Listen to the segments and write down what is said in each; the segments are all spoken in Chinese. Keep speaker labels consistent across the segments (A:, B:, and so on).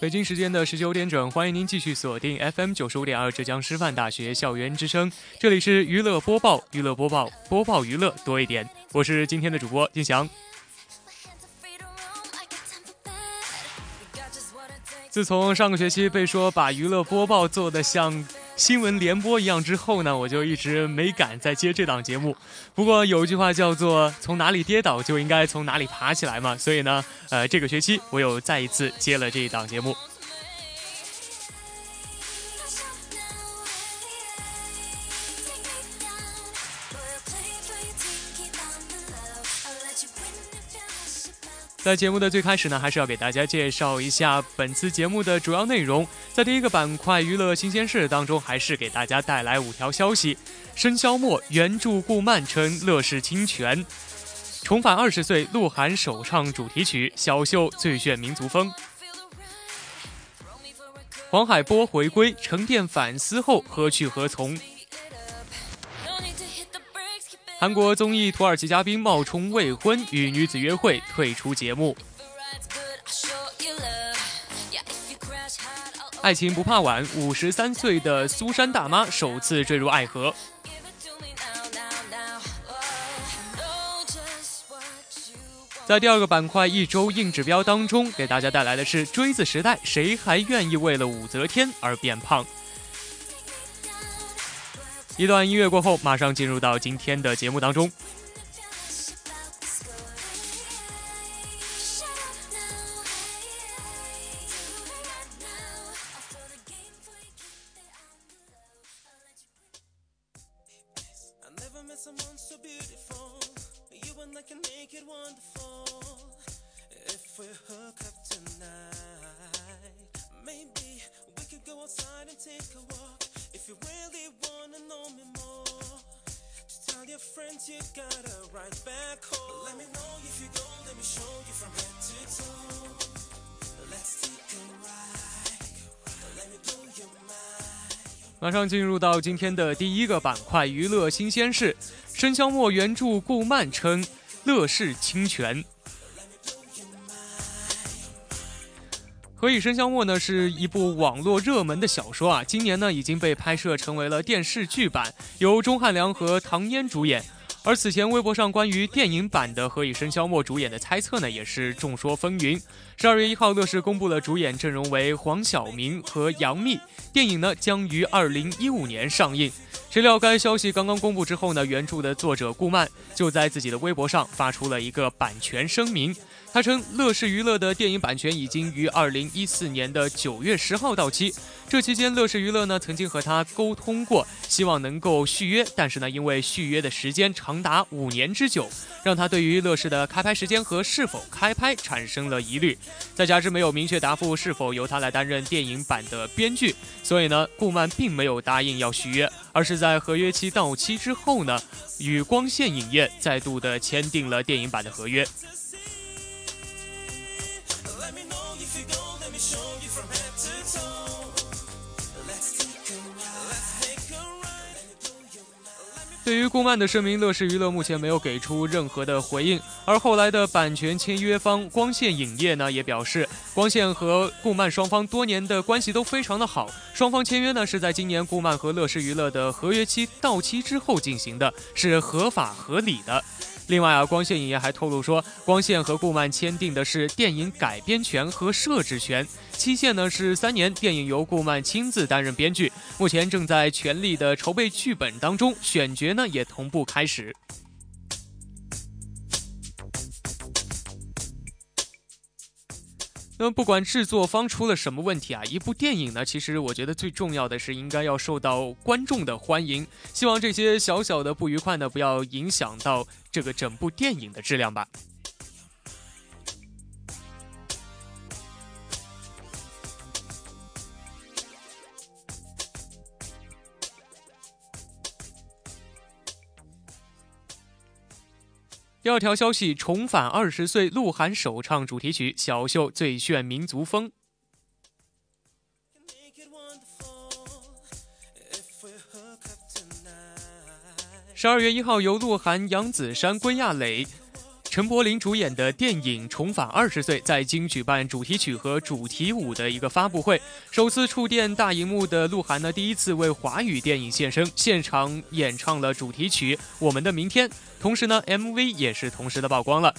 A: 北京时间的十九点整，欢迎您继续锁定 FM 九十五点二浙江师范大学校园之声，这里是娱乐播报，娱乐播报，播报娱乐多一点，我是今天的主播金翔。自从上个学期被说把娱乐播报做的像新闻联播一样之后呢，我就一直没敢再接这档节目。不过有一句话叫做“从哪里跌倒就应该从哪里爬起来”嘛，所以呢，呃，这个学期我又再一次接了这一档节目。在节目的最开始呢，还是要给大家介绍一下本次节目的主要内容。在第一个板块“娱乐新鲜事”当中，还是给大家带来五条消息：申肖莫原著顾漫称乐视侵权；重返二十岁，鹿晗首唱主题曲；小秀最炫民族风；黄海波回归，沉淀反思后何去何从？韩国综艺土耳其嘉宾冒充未婚与女子约会退出节目。爱情不怕晚，五十三岁的苏珊大妈首次坠入爱河。在第二个板块一周硬指标当中，给大家带来的是锥子时代，谁还愿意为了武则天而变胖？一段音乐过后，马上进入到今天的节目当中。上进入到今天的第一个板块——娱乐新鲜事。申肖莫原著顾漫称乐视侵权。何以笙箫默呢？是一部网络热门的小说啊，今年呢已经被拍摄成为了电视剧版，由钟汉良和唐嫣主演。而此前微博上关于电影版的何以笙箫默主演的猜测呢，也是众说纷纭。十二月一号，乐视公布了主演阵容为黄晓明和杨幂，电影呢将于二零一五年上映。谁料该消息刚刚公布之后呢，原著的作者顾漫就在自己的微博上发出了一个版权声明。他称，乐视娱乐的电影版权已经于二零一四年的九月十号到期。这期间，乐视娱乐呢曾经和他沟通过，希望能够续约，但是呢，因为续约的时间长达五年之久，让他对于乐视的开拍时间和是否开拍产生了疑虑。再加之没有明确答复是否由他来担任电影版的编剧，所以呢，顾漫并没有答应要续约，而是在合约期到期之后呢，与光线影业再度的签订了电影版的合约。对于顾漫的声明，乐视娱乐目前没有给出任何的回应。而后来的版权签约方光线影业呢，也表示，光线和顾漫双方多年的关系都非常的好，双方签约呢是在今年顾漫和乐视娱乐的合约期到期之后进行的，是合法合理的。另外啊，光线影业还透露说，光线和顾漫签订的是电影改编权和摄制权，期限呢是三年。电影由顾漫亲自担任编剧，目前正在全力的筹备剧本当中，选角呢也同步开始。那么，不管制作方出了什么问题啊，一部电影呢，其实我觉得最重要的是应该要受到观众的欢迎。希望这些小小的不愉快呢，不要影响到这个整部电影的质量吧。第二条消息：重返二十岁，鹿晗首唱主题曲《小秀最炫民族风》。十二月一号，由鹿晗、杨子姗、关亚蕾。陈柏霖主演的电影《重返二十岁》在京举办主题曲和主题舞的一个发布会，首次触电大荧幕的鹿晗呢，第一次为华语电影献声，现场演唱了主题曲《我们的明天》，同时呢，MV 也是同时的曝光了。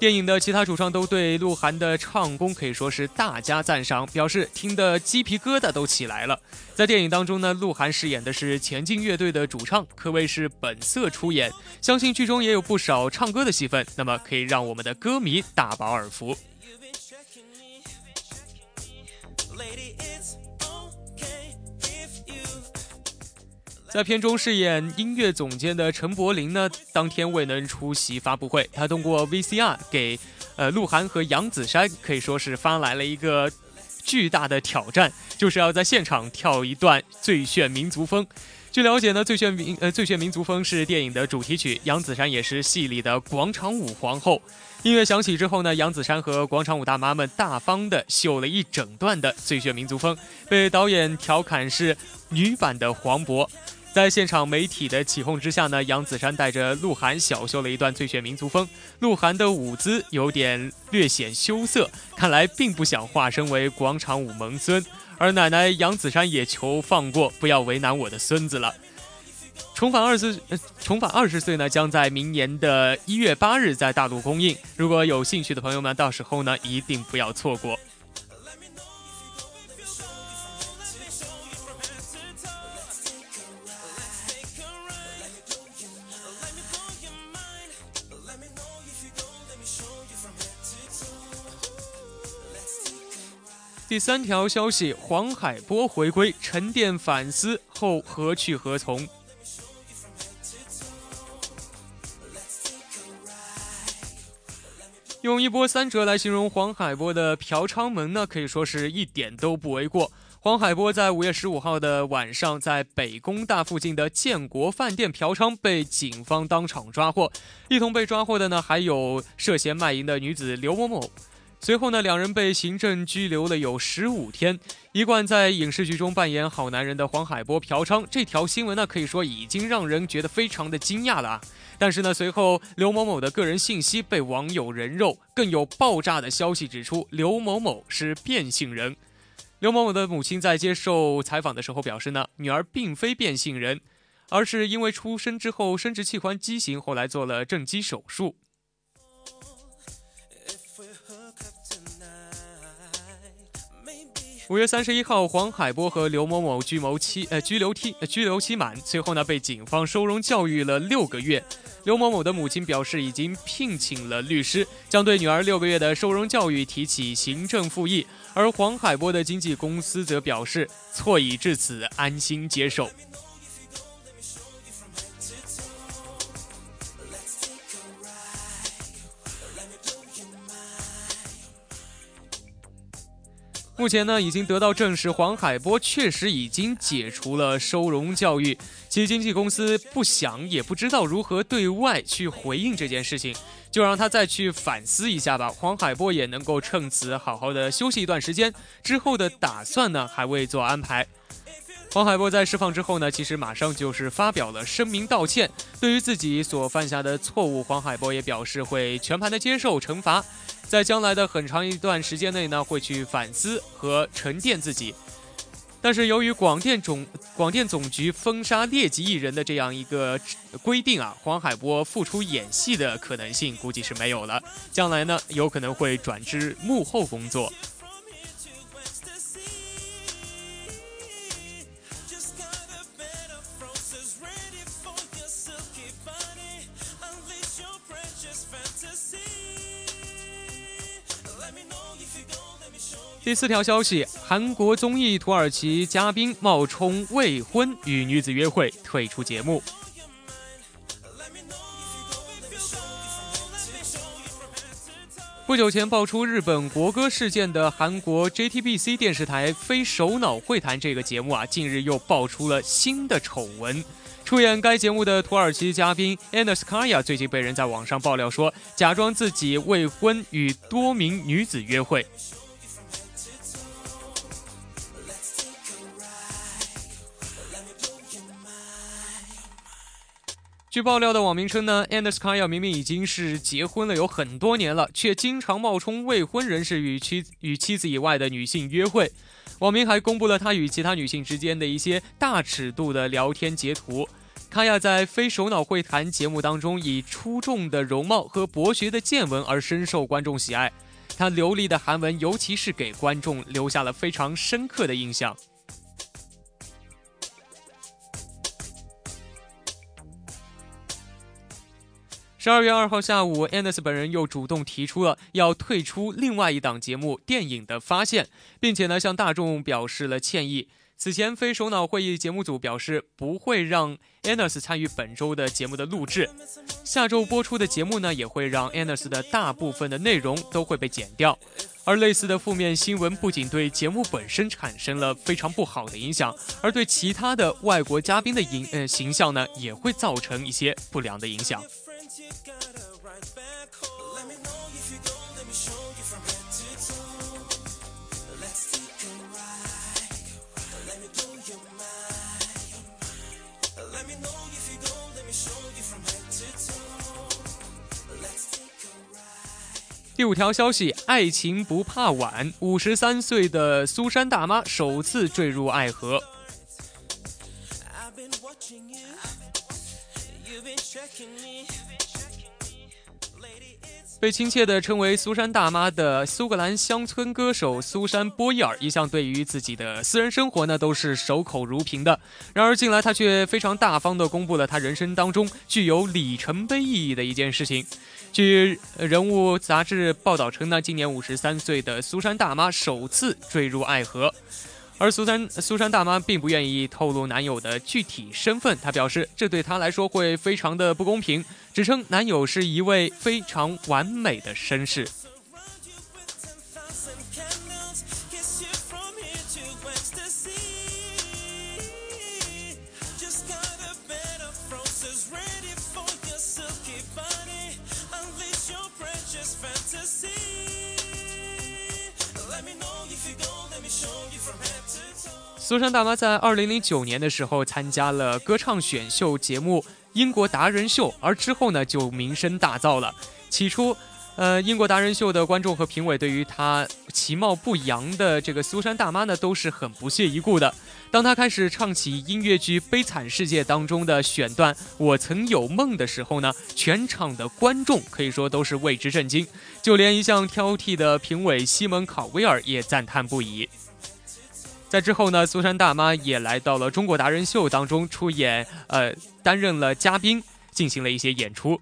A: 电影的其他主创都对鹿晗的唱功可以说是大加赞赏，表示听得鸡皮疙瘩都起来了。在电影当中呢，鹿晗饰演的是前进乐队的主唱，可谓是本色出演。相信剧中也有不少唱歌的戏份，那么可以让我们的歌迷大饱耳福。在片中饰演音乐总监的陈柏霖呢，当天未能出席发布会。他通过 VCR 给，呃，鹿晗和杨子姗可以说是发来了一个巨大的挑战，就是要在现场跳一段《最炫民族风》。据了解呢，《最炫民》呃，《最炫民族风》是电影的主题曲，杨子姗也是戏里的广场舞皇后。音乐响起之后呢，杨子姗和广场舞大妈们大方的秀了一整段的《最炫民族风》，被导演调侃是女版的黄渤。在现场媒体的起哄之下呢，杨子姗带着鹿晗小秀了一段最炫民族风。鹿晗的舞姿有点略显羞涩，看来并不想化身为广场舞萌孙。而奶奶杨子姗也求放过，不要为难我的孙子了。重返二十，重返二十岁呢，将在明年的一月八日在大陆公映。如果有兴趣的朋友们，到时候呢一定不要错过。第三条消息：黄海波回归，沉淀反思后何去何从？用一波三折来形容黄海波的嫖娼门呢，可以说是一点都不为过。黄海波在五月十五号的晚上，在北工大附近的建国饭店嫖娼，被警方当场抓获。一同被抓获的呢，还有涉嫌卖淫的女子刘某某。随后呢，两人被行政拘留了有十五天。一贯在影视剧中扮演好男人的黄海波嫖娼这条新闻呢，可以说已经让人觉得非常的惊讶了啊！但是呢，随后刘某某的个人信息被网友人肉，更有爆炸的消息指出刘某某是变性人。刘某某的母亲在接受采访的时候表示呢，女儿并非变性人，而是因为出生之后生殖器官畸形，后来做了正畸手术。五月三十一号，黄海波和刘某某拘谋期呃拘留期拘留期满，随后呢被警方收容教育了六个月。刘某某的母亲表示，已经聘请了律师，将对女儿六个月的收容教育提起行政复议。而黄海波的经纪公司则表示，错已至此，安心接受。目前呢，已经得到证实，黄海波确实已经解除了收容教育。其经纪公司不想也不知道如何对外去回应这件事情，就让他再去反思一下吧。黄海波也能够趁此好好的休息一段时间，之后的打算呢还未做安排。黄海波在释放之后呢，其实马上就是发表了声明道歉，对于自己所犯下的错误，黄海波也表示会全盘的接受惩罚。在将来的很长一段时间内呢，会去反思和沉淀自己。但是由于广电总广电总局封杀劣迹艺人的这样一个规定啊，黄海波复出演戏的可能性估计是没有了。将来呢，有可能会转至幕后工作。第四条消息：韩国综艺土耳其嘉宾冒充未婚与女子约会，退出节目。不久前爆出日本国歌事件的韩国 JTBC 电视台《非首脑会谈》这个节目啊，近日又爆出了新的丑闻。出演该节目的土耳其嘉宾 Anaskaya 最近被人在网上爆料说，假装自己未婚与多名女子约会。据爆料的网民称呢 a n d e r s k a y a 明明已经是结婚了有很多年了，却经常冒充未婚人士与妻与妻子以外的女性约会。网民还公布了他与其他女性之间的一些大尺度的聊天截图。卡亚在非首脑会谈节目当中，以出众的容貌和博学的见闻而深受观众喜爱。他流利的韩文，尤其是给观众留下了非常深刻的印象。十二月二号下午，Anders 本人又主动提出了要退出另外一档节目《电影的发现》，并且呢向大众表示了歉意。此前，非首脑会议节目组表示不会让 Anders 参与本周的节目的录制。下周播出的节目呢，也会让 Anders 的大部分的内容都会被剪掉。而类似的负面新闻不仅对节目本身产生了非常不好的影响，而对其他的外国嘉宾的影呃形象呢，也会造成一些不良的影响。第五条消息：爱情不怕晚，五十三岁的苏珊大妈首次坠入爱河。被亲切地称为“苏珊大妈”的苏格兰乡村歌手苏珊·波伊尔，一向对于自己的私人生活呢都是守口如瓶的。然而近来，她却非常大方地公布了她人生当中具有里程碑意义的一件事情。据《人物》杂志报道称呢，今年五十三岁的苏珊大妈首次坠入爱河。而苏珊苏珊大妈并不愿意透露男友的具体身份，她表示这对她来说会非常的不公平，只称男友是一位非常完美的绅士。苏珊大妈在二零零九年的时候参加了歌唱选秀节目《英国达人秀》，而之后呢就名声大噪了。起初，呃，英国达人秀的观众和评委对于她其貌不扬的这个苏珊大妈呢都是很不屑一顾的。当她开始唱起音乐剧《悲惨世界》当中的选段《我曾有梦》的时候呢，全场的观众可以说都是为之震惊，就连一向挑剔的评委西蒙考威尔也赞叹不已。在之后呢，苏珊大妈也来到了中国达人秀当中出演，呃，担任了嘉宾，进行了一些演出。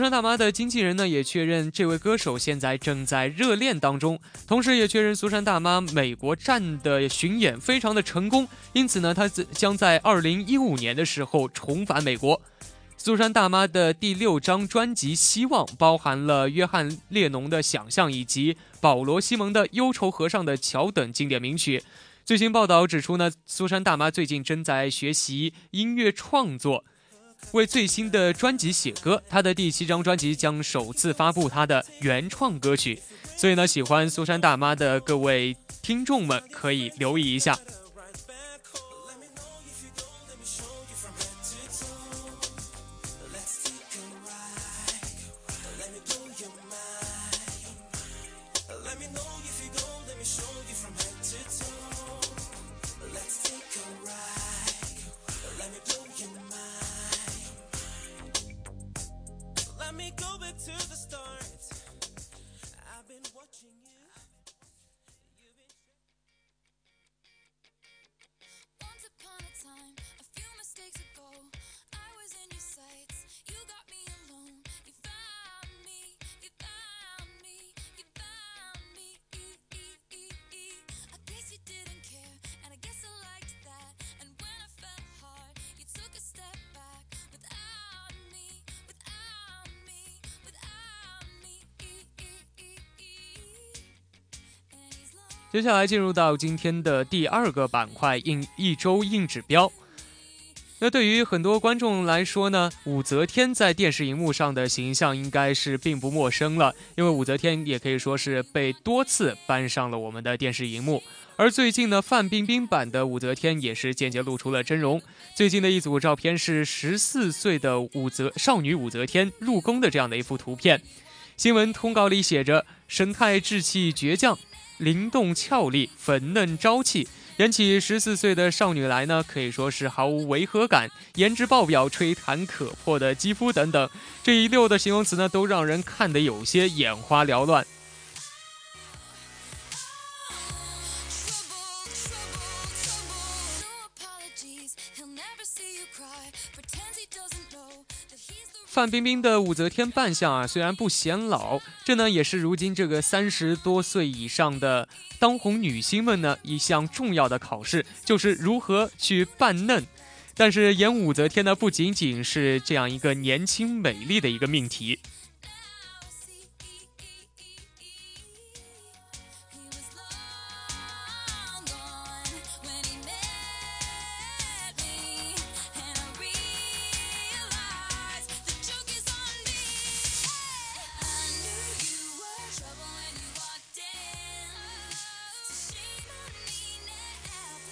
A: 苏珊大妈的经纪人呢也确认，这位歌手现在正在热恋当中，同时也确认苏珊大妈美国站的巡演非常的成功，因此呢，她将在二零一五年的时候重返美国。苏珊大妈的第六张专辑《希望》包含了约翰列侬的《想象》以及保罗西蒙的《忧愁河上的桥》等经典名曲。最新报道指出呢，苏珊大妈最近正在学习音乐创作。为最新的专辑写歌，他的第七张专辑将首次发布他的原创歌曲，所以呢，喜欢苏珊大妈的各位听众们可以留意一下。接下来进入到今天的第二个板块——硬一周硬指标。那对于很多观众来说呢，武则天在电视荧幕上的形象应该是并不陌生了，因为武则天也可以说是被多次搬上了我们的电视荧幕。而最近呢，范冰冰版的武则天也是间接露出了真容。最近的一组照片是十四岁的武则少女武则天入宫的这样的一幅图片。新闻通告里写着：“神态稚气倔强。”灵动俏丽、粉嫩朝气，演起十四岁的少女来呢，可以说是毫无违和感。颜值爆表、吹弹可破的肌肤等等，这一溜的形容词呢，都让人看得有些眼花缭乱。范冰冰的武则天扮相啊，虽然不显老，这呢也是如今这个三十多岁以上的当红女星们呢一项重要的考试，就是如何去扮嫩。但是演武则天呢，不仅仅是这样一个年轻美丽的一个命题。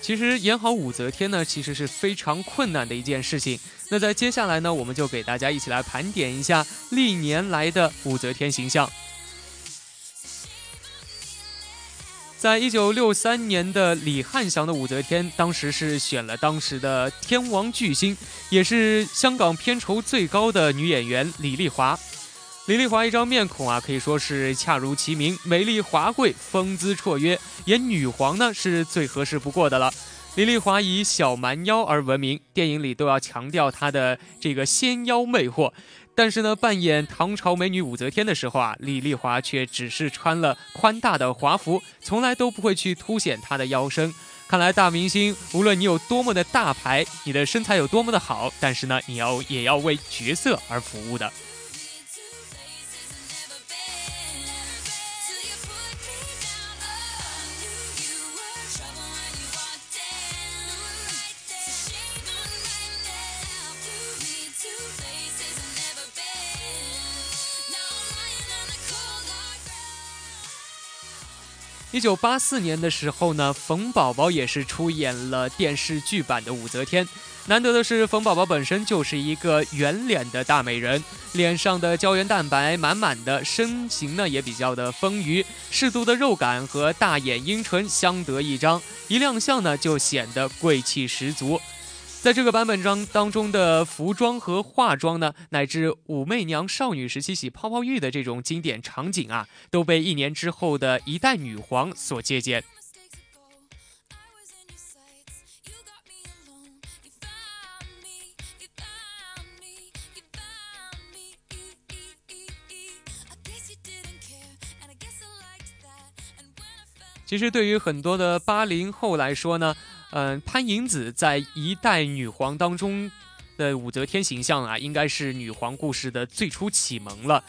A: 其实演好武则天呢，其实是非常困难的一件事情。那在接下来呢，我们就给大家一起来盘点一下历年来的武则天形象。在一九六三年的李汉祥的武则天，当时是选了当时的天王巨星，也是香港片酬最高的女演员李丽华。李丽华一张面孔啊，可以说是恰如其名，美丽华贵，风姿绰约。演女皇呢是最合适不过的了。李丽华以小蛮腰而闻名，电影里都要强调她的这个纤腰魅惑。但是呢，扮演唐朝美女武则天的时候啊，李丽华却只是穿了宽大的华服，从来都不会去凸显她的腰身。看来大明星，无论你有多么的大牌，你的身材有多么的好，但是呢，你要也要为角色而服务的。一九八四年的时候呢，冯宝宝也是出演了电视剧版的武则天。难得的是，冯宝宝本身就是一个圆脸的大美人，脸上的胶原蛋白满满的，身形呢也比较的丰腴，适度的肉感和大眼阴唇相得益彰，一亮相呢就显得贵气十足。在这个版本中当中的服装和化妆呢，乃至武媚娘少女时期洗泡泡浴的这种经典场景啊，都被一年之后的一代女皇所借鉴。其实对于很多的八零后来说呢。嗯，潘迎紫在一代女皇当中的武则天形象啊，应该是女皇故事的最初启蒙了。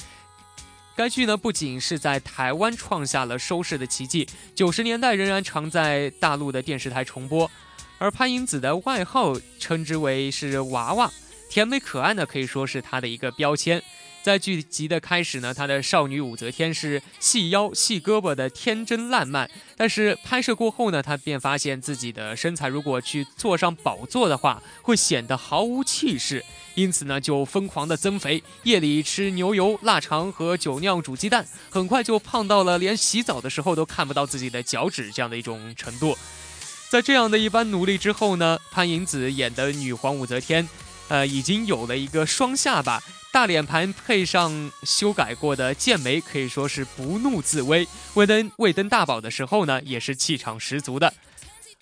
A: 该剧呢，不仅是在台湾创下了收视的奇迹，九十年代仍然常在大陆的电视台重播。而潘迎紫的外号称之为是娃娃，甜美可爱呢，可以说是她的一个标签。在剧集的开始呢，她的少女武则天是细腰细胳膊的天真烂漫，但是拍摄过后呢，她便发现自己的身材如果去坐上宝座的话，会显得毫无气势，因此呢，就疯狂的增肥，夜里吃牛油、腊肠和酒酿煮鸡蛋，很快就胖到了连洗澡的时候都看不到自己的脚趾这样的一种程度。在这样的一番努力之后呢，潘迎紫演的女皇武则天。呃，已经有了一个双下巴，大脸盘配上修改过的剑眉，可以说是不怒自威。未登未登大宝的时候呢，也是气场十足的。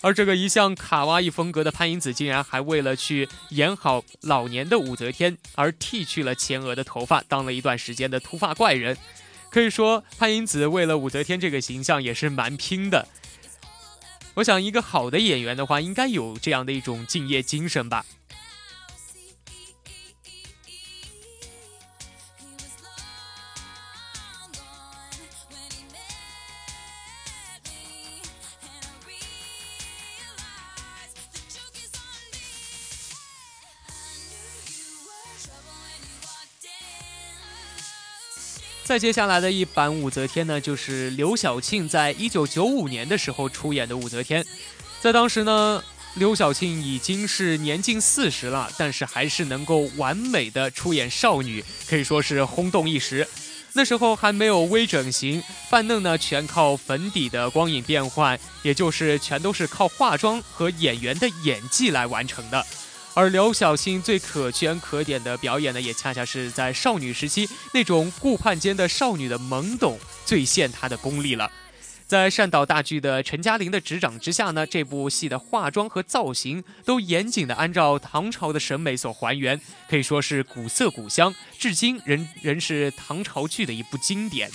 A: 而这个一向卡哇伊风格的潘迎紫，竟然还为了去演好老年的武则天，而剃去了前额的头发，当了一段时间的秃发怪人。可以说，潘迎紫为了武则天这个形象也是蛮拼的。我想，一个好的演员的话，应该有这样的一种敬业精神吧。再接下来的一版武则天呢，就是刘晓庆在一九九五年的时候出演的武则天。在当时呢，刘晓庆已经是年近四十了，但是还是能够完美的出演少女，可以说是轰动一时。那时候还没有微整形，扮嫩呢全靠粉底的光影变换，也就是全都是靠化妆和演员的演技来完成的。而刘晓庆最可圈可点的表演呢，也恰恰是在少女时期那种顾盼间的少女的懵懂，最现她的功力了。在善导大剧的陈嘉玲的执掌之下呢，这部戏的化妆和造型都严谨的按照唐朝的审美所还原，可以说是古色古香，至今仍仍是唐朝剧的一部经典。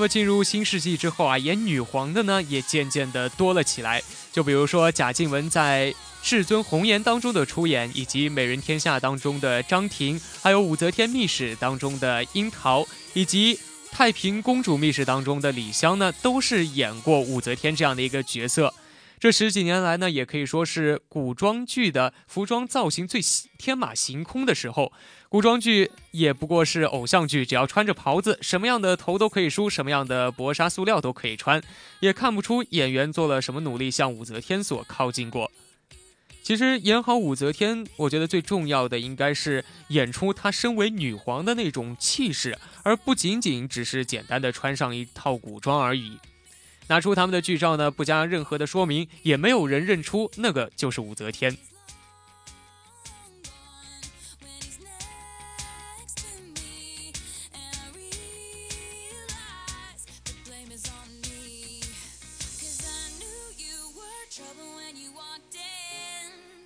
A: 那么进入新世纪之后啊，演女皇的呢也渐渐的多了起来。就比如说贾静雯在《至尊红颜》当中的出演，以及《美人天下》当中的张庭，还有《武则天秘史》当中的樱桃，以及《太平公主秘史》当中的李湘呢，都是演过武则天这样的一个角色。这十几年来呢，也可以说是古装剧的服装造型最天马行空的时候。古装剧也不过是偶像剧，只要穿着袍子，什么样的头都可以梳，什么样的薄纱塑料都可以穿，也看不出演员做了什么努力向武则天所靠近过。其实演好武则天，我觉得最重要的应该是演出她身为女皇的那种气势，而不仅仅只是简单的穿上一套古装而已。拿出他们的剧照呢，不加任何的说明，也没有人认出那个就是武则天。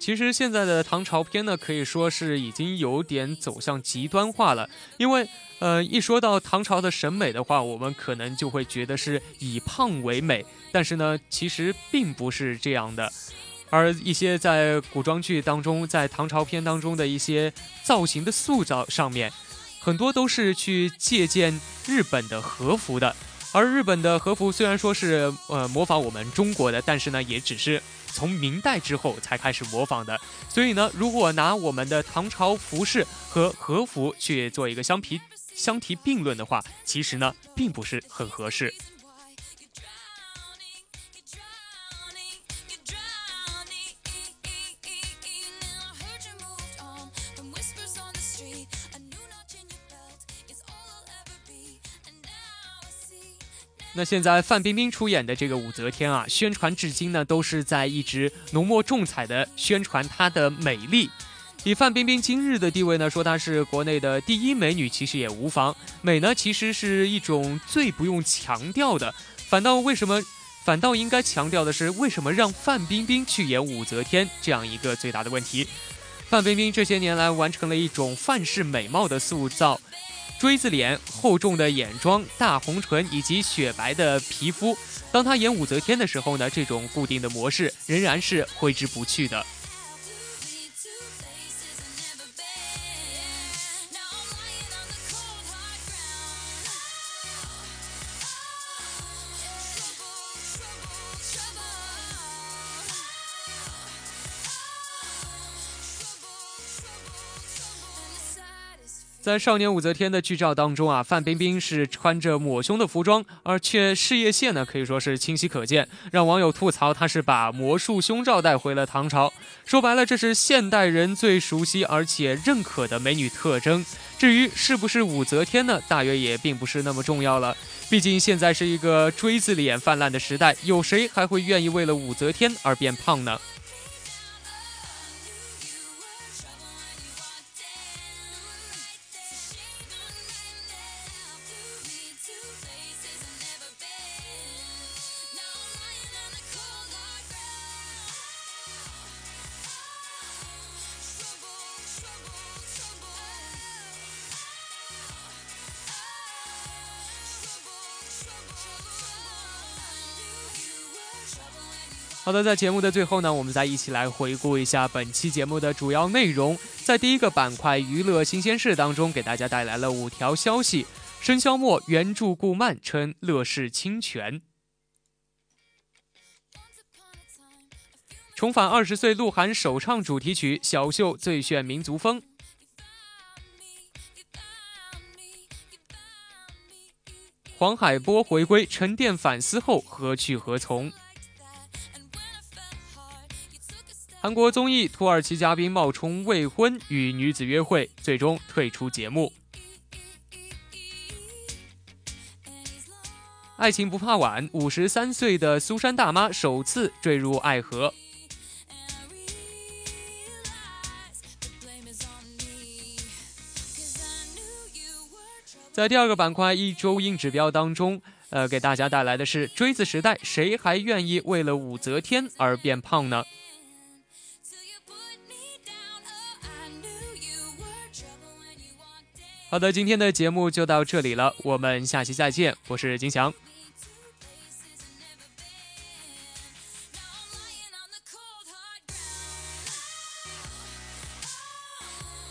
A: 其实现在的唐朝片呢，可以说是已经有点走向极端化了。因为，呃，一说到唐朝的审美的话，我们可能就会觉得是以胖为美，但是呢，其实并不是这样的。而一些在古装剧当中，在唐朝片当中的一些造型的塑造上面，很多都是去借鉴日本的和服的。而日本的和服虽然说是呃模仿我们中国的，但是呢，也只是。从明代之后才开始模仿的，所以呢，如果拿我们的唐朝服饰和和服去做一个相提相提并论的话，其实呢，并不是很合适。那现在范冰冰出演的这个武则天啊，宣传至今呢，都是在一直浓墨重彩的宣传她的美丽。以范冰冰今日的地位呢，说她是国内的第一美女，其实也无妨。美呢，其实是一种最不用强调的，反倒为什么，反倒应该强调的是，为什么让范冰冰去演武则天这样一个最大的问题。范冰冰这些年来完成了一种范式美貌的塑造。锥子脸、厚重的眼妆、大红唇以及雪白的皮肤，当她演武则天的时候呢，这种固定的模式仍然是挥之不去的。在《少年武则天》的剧照当中啊，范冰冰是穿着抹胸的服装，而且事业线呢可以说是清晰可见，让网友吐槽她是把魔术胸罩带回了唐朝。说白了，这是现代人最熟悉而且认可的美女特征。至于是不是武则天呢，大约也并不是那么重要了。毕竟现在是一个锥子脸泛滥的时代，有谁还会愿意为了武则天而变胖呢？好的，在节目的最后呢，我们再一起来回顾一下本期节目的主要内容。在第一个板块“娱乐新鲜事”当中，给大家带来了五条消息。生肖末原著顾漫称乐视侵权。重返二十岁，鹿晗首唱主题曲《小秀最炫民族风》。黄海波回归，沉淀反思后何去何从？韩国综艺土耳其嘉宾冒充未婚与女子约会，最终退出节目。爱情不怕晚，五十三岁的苏珊大妈首次坠入爱河。在第二个板块一周硬指标当中，呃，给大家带来的是锥子时代，谁还愿意为了武则天而变胖呢？好的，今天的节目就到这里了，我们下期再见，我是金翔。